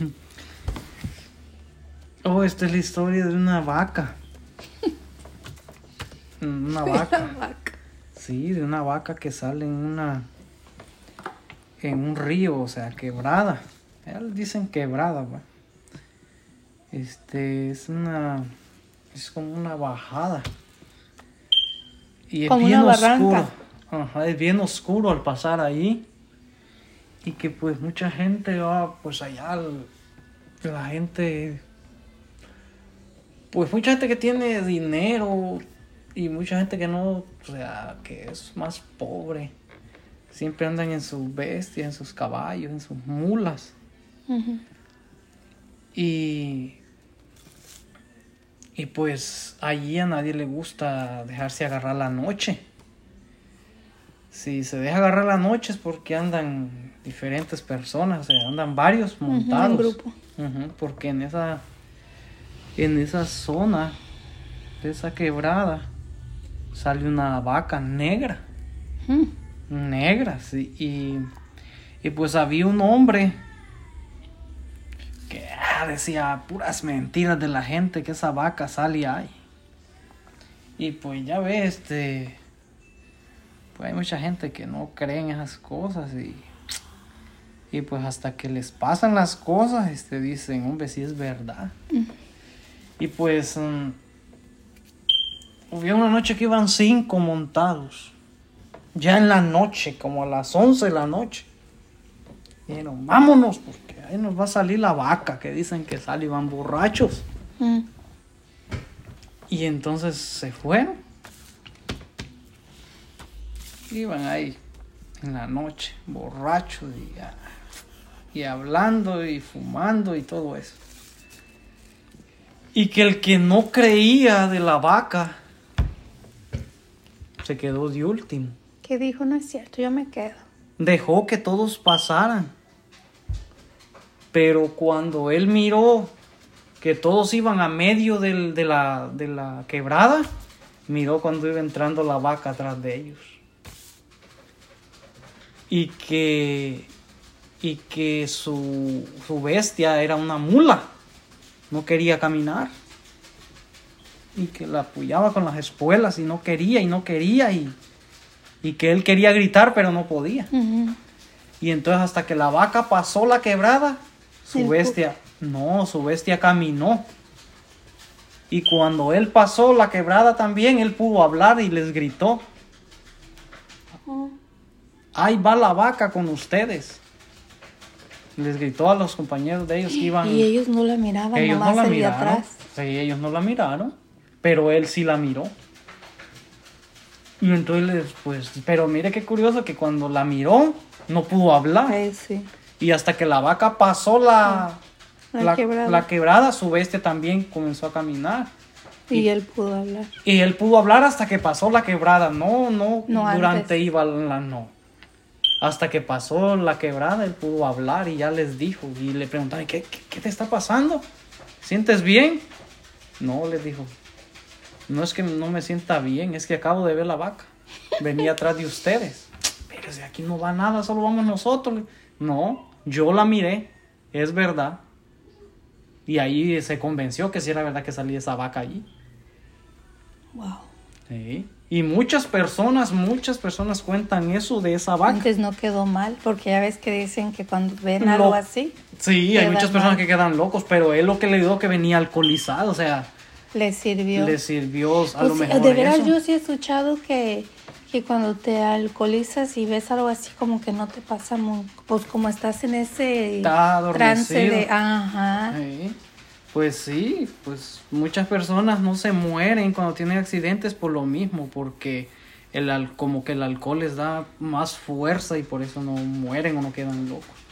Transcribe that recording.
Oh, esta es la historia de una vaca. Una vaca. vaca. Sí, de una vaca que sale en una. en un río, o sea, quebrada. Ya le dicen quebrada, va. Este es una. es como una bajada. Y es Como bien una barranca. oscuro. Ajá, es bien oscuro al pasar ahí. Y que pues mucha gente va, pues allá, al- la gente pues mucha gente que tiene dinero y mucha gente que no, o sea, que es más pobre. Siempre andan en sus bestias, en sus caballos, en sus mulas. Y, y pues allí a nadie le gusta dejarse agarrar la noche. Si se deja agarrar la noche es porque andan diferentes personas, o sea, andan varios montados. en grupo. Ujú, porque en esa en esa zona de esa quebrada sale una vaca negra negra sí, y, y pues había un hombre que ah, decía puras mentiras de la gente que esa vaca sale ahí y pues ya ves este pues hay mucha gente que no cree en esas cosas y y pues hasta que les pasan las cosas este dicen hombre si es verdad y pues mm, hubo una noche que iban cinco montados ya en la noche, como a las 11 de la noche. Dijeron, vámonos, porque ahí nos va a salir la vaca, que dicen que sale y van borrachos. Ujú. Y entonces se fueron. Iban ahí en la noche, borrachos y, y hablando y fumando y todo eso. Y que el que no creía de la vaca se quedó de último. ¿Qué dijo? No es cierto, yo me quedo. dejó que todos pasaran. Pero cuando él miró que todos iban a medio del- de, la, de la quebrada, miró cuando iba entrando la vaca atrás de ellos. Y que, y que su, su bestia era una mula, no quería caminar. Y que la apoyaba con las espuelas y no quería y no quería y, y que él quería gritar pero no podía. Y entonces hasta que la vaca pasó la quebrada, su El bestia, no, su bestia caminó. Y cuando él pasó la quebrada también, él pudo hablar y les gritó. Ahí va la vaca con ustedes. Les gritó a los compañeros de ellos que iban... Y ellos no la miraban, ellos no nomás la el de miraron. atrás. Sí, ellos no la miraron, pero él sí la miró. Y entonces, pues, pero mire qué curioso que cuando la miró, no pudo hablar. Ay, sí. Y hasta que la vaca pasó la, La la, quebrada. la quebrada, su bestia también comenzó a caminar. Y, Y- él pudo hablar. Y él pudo hablar hasta que pasó la quebrada. No, no, No, durante antes. iba la no. Hasta que pasó la quebrada, él pudo hablar y ya les dijo. Y le preguntaron, ¿qué, qué, qué te está pasando? ¿Sientes bien? No, les dijo. No es que no me sienta bien, es que acabo de ver la vaca. Venía atrás de ustedes. Pero si aquí no va nada, solo vamos nosotros. No, yo la miré, es verdad. Y ahí se convenció que sí era verdad que salía esa vaca allí. Wow. Sí. Y muchas personas, muchas personas cuentan eso de esa vaca. Antes no quedó mal, porque ya ves que dicen que cuando ven Lo- algo así, Sí, hay muchas personas mal. que quedan locos, pero él lo que le dio que venía alcoholizado, o sea, les sirvió. le sirvió a Pues lo mejor de veras eso. yo sí he escuchado que, que cuando te alcoholizas y ves algo así como que no te pasa muy, pues como estás en ese trance de, ajá, Sí. Pues sí, pues muchas personas no se mueren cuando tienen accidentes por lo mismo, porque el como que el alcohol les da más fuerza y por eso no mueren o no quedan locos.